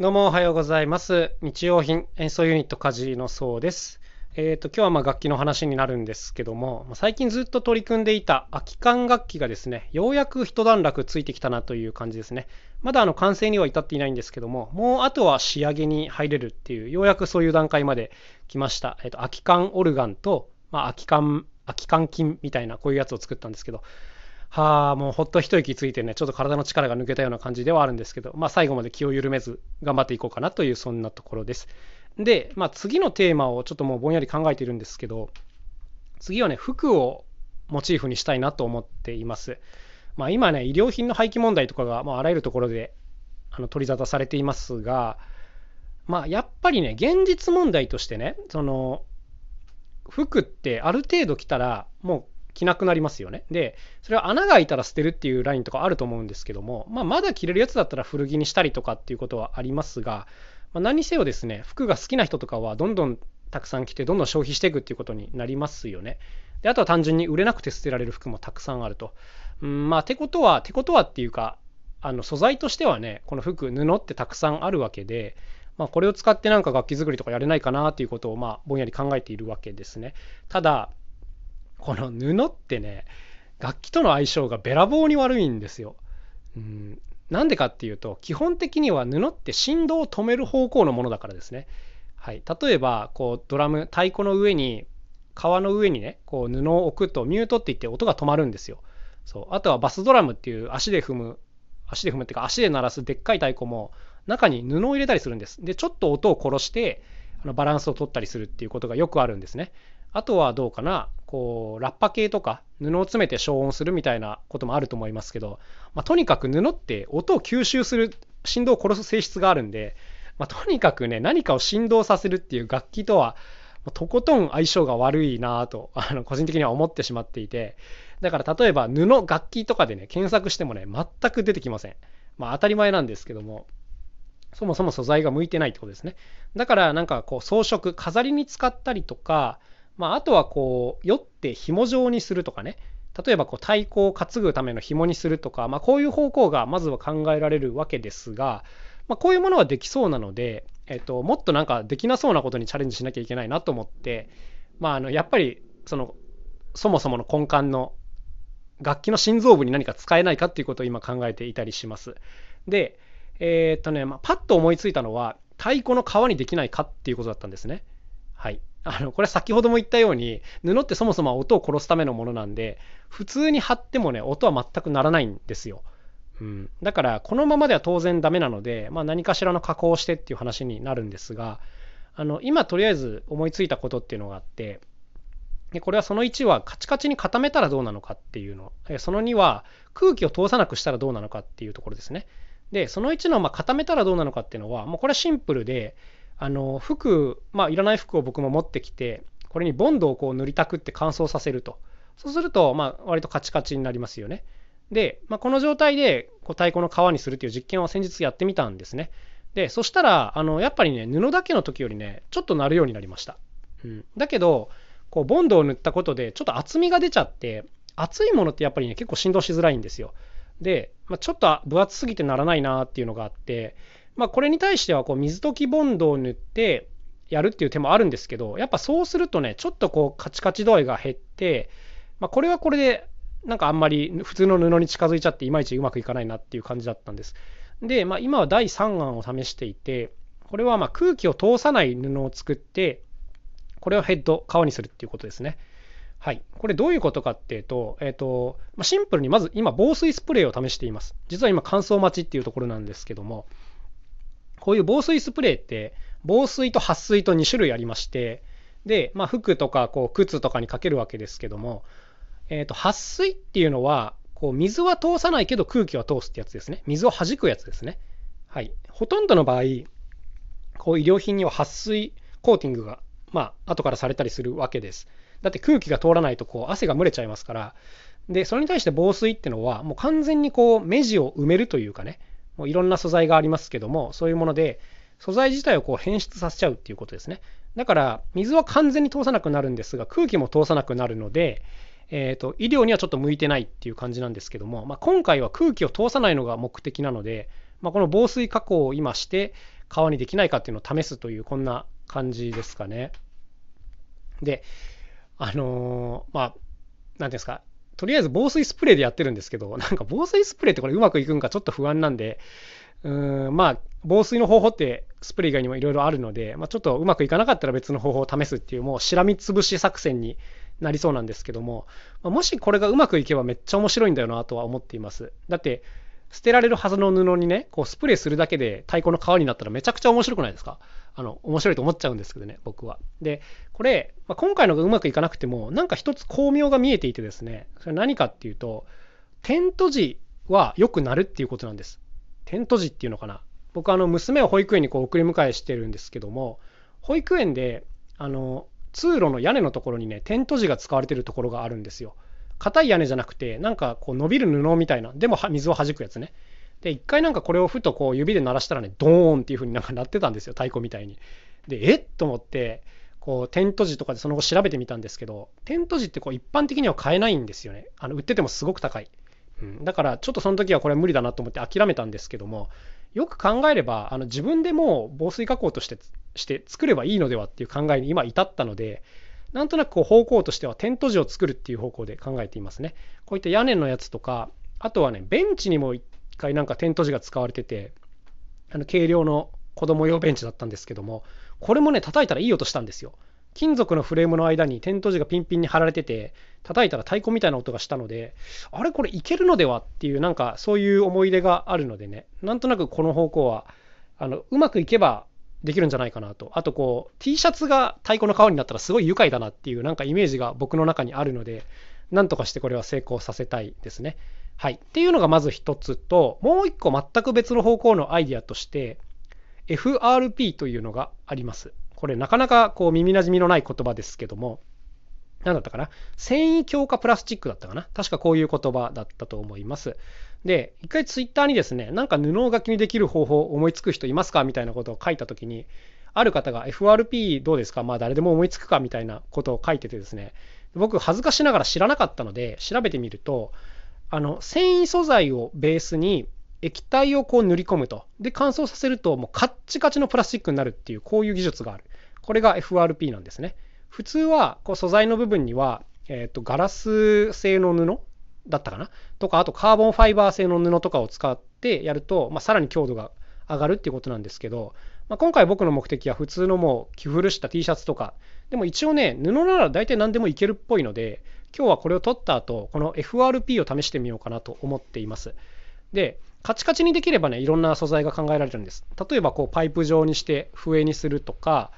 どうもおはようございます。日用品演奏ユニット家事のそうです。えっ、と、今日はま楽器の話になるんですけども、最近ずっと取り組んでいた空き管楽器がですね、ようやく一段落ついてきたなという感じですね。まだあの完成には至っていないんですけども、もうあとは仕上げに入れるっていう、ようやくそういう段階まで来ました。えっ、と、空き管オルガンと、まあ、空き管、空き管金みたいなこういうやつを作ったんですけど、はあ、もうほっと一息ついてね、ちょっと体の力が抜けたような感じではあるんですけど、まあ最後まで気を緩めず頑張っていこうかなというそんなところです。で、まあ次のテーマをちょっともうぼんやり考えているんですけど、次はね、服をモチーフにしたいなと思っています。まあ今ね、医療品の廃棄問題とかが、まあ、あらゆるところであの取り沙汰されていますが、まあやっぱりね、現実問題としてね、その、服ってある程度着たらもう着なくなりますよね。で、それは穴が開いたら捨てるっていうラインとかあると思うんですけども、まあ、まだ着れるやつだったら古着にしたりとかっていうことはありますが、まあ、何にせよですね、服が好きな人とかはどんどんたくさん着て、どんどん消費していくっていうことになりますよね。で、あとは単純に売れなくて捨てられる服もたくさんあると。うん、まあ、てことは、てことはっていうか、あの素材としてはね、この服、布ってたくさんあるわけで、まあ、これを使ってなんか楽器作りとかやれないかなっていうことを、まあ、ぼんやり考えているわけですね。ただ、この布ってね、楽器との相性がべらぼうに悪いんですよ。うん、なんでかっていうと、基本的には布って振動を止める方向のものだからですね。はい、例えば、こうドラム、太鼓の上に、革の上にね、こう布を置くとミュートって言って音が止まるんですよ。そうあとはバスドラムっていう足で踏む、足で踏むっていうか足で鳴らすでっかい太鼓も中に布を入れたりするんです。で、ちょっと音を殺してあのバランスを取ったりするっていうことがよくあるんですね。あとはどうかな、こう、ラッパ系とか、布を詰めて消音するみたいなこともあると思いますけど、まあ、とにかく布って音を吸収する、振動を殺す性質があるんで、まあ、とにかくね、何かを振動させるっていう楽器とは、とことん相性が悪いなぁと、あの、個人的には思ってしまっていて、だから例えば布、楽器とかでね、検索してもね、全く出てきません。まあ当たり前なんですけども、そもそも素材が向いてないってことですね。だからなんかこう装飾、飾りに使ったりとか、まあ、あとはこう、酔って紐状にするとかね。例えばこう太鼓を担ぐための紐にするとか、まあ、こういう方向がまずは考えられるわけですが、まあ、こういうものはできそうなので、えっと、もっとなんかできなそうなことにチャレンジしなきゃいけないなと思って、まあ、あのやっぱりそのそもそもの根幹の楽器の心臓部に何か使えないかっていうことを今考えていたりします。で、えー、っとね、まあ、パッと思いついたのは太鼓の皮にできないかっていうことだったんですね。はい。あのこれ先ほども言ったように布ってそもそも音を殺すためのものなんで普通に貼ってもね音は全く鳴らないんですよ、うん、だからこのままでは当然ダメなので、まあ、何かしらの加工をしてっていう話になるんですがあの今とりあえず思いついたことっていうのがあってでこれはその1はカチカチに固めたらどうなのかっていうの。その2は空気を通さなくしたらどうなのかっていうところですね。でその1のまあ固めたらどうなのかっていうのはもうこれはシンプルであの服、まあ、いらない服を僕も持ってきて、これにボンドをこう塗りたくって乾燥させると。そうすると、まあ、割とカチカチになりますよね。で、まあ、この状態でこう太鼓の皮にするっていう実験を先日やってみたんですね。で、そしたら、あのやっぱりね、布だけの時よりね、ちょっと鳴るようになりました。うん、だけど、こうボンドを塗ったことで、ちょっと厚みが出ちゃって、厚いものってやっぱりね、結構振動しづらいんですよ。で、まあ、ちょっと分厚すぎてならないなっていうのがあって、まあ、これに対してはこう水溶きボンドを塗ってやるっていう手もあるんですけど、やっぱそうするとね、ちょっとこうカチカチ度合いが減って、まあ、これはこれでなんかあんまり普通の布に近づいちゃっていまいちうまくいかないなっていう感じだったんです。で、まあ、今は第3案を試していて、これはま空気を通さない布を作って、これをヘッド、皮にするっていうことですね。はい。これどういうことかっていうと、え、ー、と、まあ、シンプルにまず今防水スプレーを試しています。実は今乾燥待ちっていうところなんですけども、こういう防水スプレーって、防水と撥水と2種類ありまして、で、まあ、服とかこう靴とかにかけるわけですけども、えー、と撥水っていうのは、こう水は通さないけど空気は通すってやつですね。水を弾くやつですね。はい。ほとんどの場合、こう医療品には撥水コーティングが、まあ、後からされたりするわけです。だって空気が通らないとこう汗が蒸れちゃいますから、で、それに対して防水ってのは、もう完全にこう目地を埋めるというかね、もういろんな素材がありますけども、そういうもので、素材自体をこう変質させちゃうっていうことですね。だから、水は完全に通さなくなるんですが、空気も通さなくなるので、えーと、医療にはちょっと向いてないっていう感じなんですけども、まあ、今回は空気を通さないのが目的なので、まあ、この防水加工を今して、革にできないかっていうのを試すというこんな感じですかね。で、あのー、まあ、なんていうんですか、とりあえず防水スプレーでやってるんですけど、なんか防水スプレーってこれうまくいくんかちょっと不安なんで、うーん、まあ、防水の方法ってスプレー以外にもいろいろあるので、まあ、ちょっとうまくいかなかったら別の方法を試すっていう、もうしらみつぶし作戦になりそうなんですけども、まあ、もしこれがうまくいけばめっちゃ面白いんだよなとは思っています。だって、捨てられるはずの布にね、こうスプレーするだけで太鼓の皮になったらめちゃくちゃ面白くないですか？あの、面白いと思っちゃうんですけどね、僕は。で、これ、まあ、今回のがうまくいかなくても、なんか一つ巧妙が見えていてですね、それ何かっていうと、テント時は良くなるっていうことなんです。テント時っていうのかな。僕、あの、娘を保育園にこう送り迎えしてるんですけども、保育園で、あの、通路の屋根のところにね、テント地が使われてるところがあるんですよ。硬い屋根じゃなくて、なんかこう伸びる布みたいな、でも水を弾くやつね。で、一回なんかこれをふとこう指で鳴らしたらね、ドーンっていう風になんか鳴ってたんですよ、太鼓みたいに。で、えっ？と思って、こうテント時とかでその後調べてみたんですけど、テント時ってこう一般的には買えないんですよね。あの売っててもすごく高い。うん、だからちょっとその時はこれ無理だなと思って諦めたんですけども、よく考えれば、あの自分でも防水加工としてして作ればいいのではっていう考えに今至ったので、なんとなくこう方向としてはテント地を作るっていう方向で考えていますね。こういった屋根のやつとか、あとはね、ベンチにも一回なんかテント地が使われてて、あの軽量の子供用ベンチだったんですけども、これもね、叩いたらいい音したんですよ。金属のフレームの間にテント地がピンピンに貼られてて、叩いたら太鼓みたいな音がしたので、あれこれいけるのではっていう、なんかそういう思い出があるのでね、なんとなくこの方向は、あのうまくいけばできるんじゃないかなと。あとこう、T シャツが太鼓の皮になったらすごい愉快だなっていうなんかイメージが僕の中にあるので、なんとかしてこれは成功させたいですね。はい。っていうのがまず一つと、もう一個全く別の方向のアイディアとして、FRP というのがあります。これなかなかこう耳なじみのない言葉ですけども、何だったかな？繊維強化プラスチックだったかな？確かこういう言葉だったと思います。で、一回ツイッターにですね、なんか布を書きにできる方法思いつく人いますか？みたいなことを書いたときに、ある方が FRP どうですか？まあ誰でも思いつくか？みたいなことを書いててですね、僕恥ずかしながら知らなかったので調べてみると、あの繊維素材をベースに液体をこう塗り込むと。で、乾燥させるともうカッチカチのプラスチックになるっていう、こういう技術がある。これが FRP なんですね。普通はこう素材の部分には、えー、とガラス製の布だったかな？とか、あとカーボンファイバー製の布とかを使ってやると、まあ、さらに強度が上がるっていうことなんですけど、まあ、今回僕の目的は普通のもう着古した T シャツとか、でも一応ね、布なら大体何でもいけるっぽいので、今日はこれを取った後、この FRP を試してみようかなと思っています。で、カチカチにできればね、いろんな素材が考えられるんです。例えばこうパイプ状にして笛にするとか、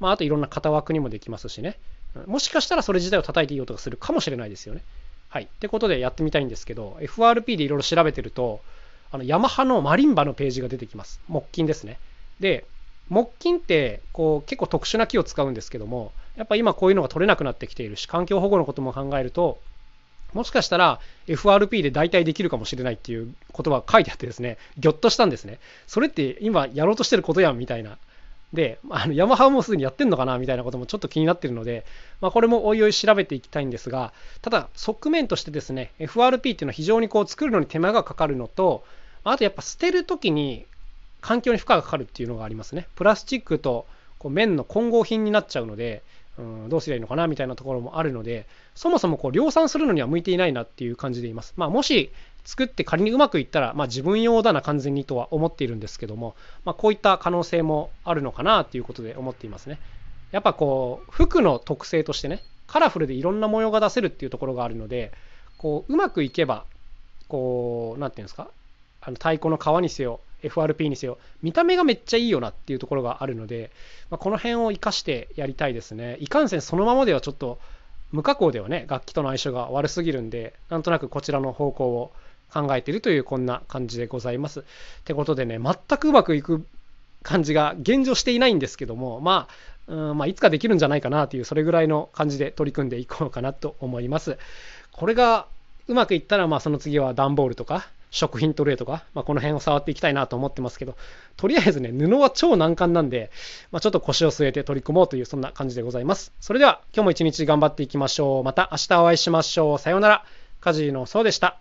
まあ、あといろんな型枠にもできますしね。もしかしたらそれ自体を叩いていい音がするかもしれないですよね。はい。ってことでやってみたいんですけど、FRP でいろいろ調べてると、あの、ヤマハのマリンバのページが出てきます。木琴ですね。で、木琴ってこう結構特殊な木を使うんですけども、やっぱ今こういうのが取れなくなってきているし、環境保護のことも考えると、もしかしたら FRP で代替できるかもしれないっていう言葉が書いてあってですね、ぎょっとしたんですね。それって今やろうとしてることやんみたいなで、あのヤマハもすでにやってんのかなみたいなこともちょっと気になってるので、まあ、これもおいおい調べていきたいんですが、ただ側面としてですね、FRP っていうのは非常にこう作るのに手間がかかるのと、あとやっぱ捨てるときに環境に負荷がかかるっていうのがありますね。プラスチックとこう綿の混合品になっちゃうので、うん、どうすりゃいいのかなみたいなところもあるので、そもそもこう量産するのには向いていないなっていう感じでいます。まあ、もし作って仮にうまくいったら、まあ、自分用だな完全にとは思っているんですけども、まあ、こういった可能性もあるのかなということで思っていますね。やっぱこう服の特性としてねカラフルでいろんな模様が出せるっていうところがあるのでこううまくいけばこう何て言うんですかあの太鼓の皮にせよ FRP にせよ見た目がめっちゃいいよなっていうところがあるので、まあ、この辺を生かしてやりたいですねいかんせんそのままではちょっと無加工ではね楽器との相性が悪すぎるんでなんとなくこちらの方向を考えているというこんな感じでございます。ってことでね、全くうまくいく感じが現状していないんですけども、まあ、うんまあ、いつかできるんじゃないかなという、それぐらいの感じで取り組んでいこうかなと思います。これがうまくいったら、まあ、その次は段ボールとか、食品トレーとか、まあ、この辺を触っていきたいなと思ってますけど、とりあえずね、布は超難関なんで、まあ、ちょっと腰を据えて取り組もうという、そんな感じでございます。それでは、今日も一日頑張っていきましょう。また明日お会いしましょう。さようなら。カジのそうでした。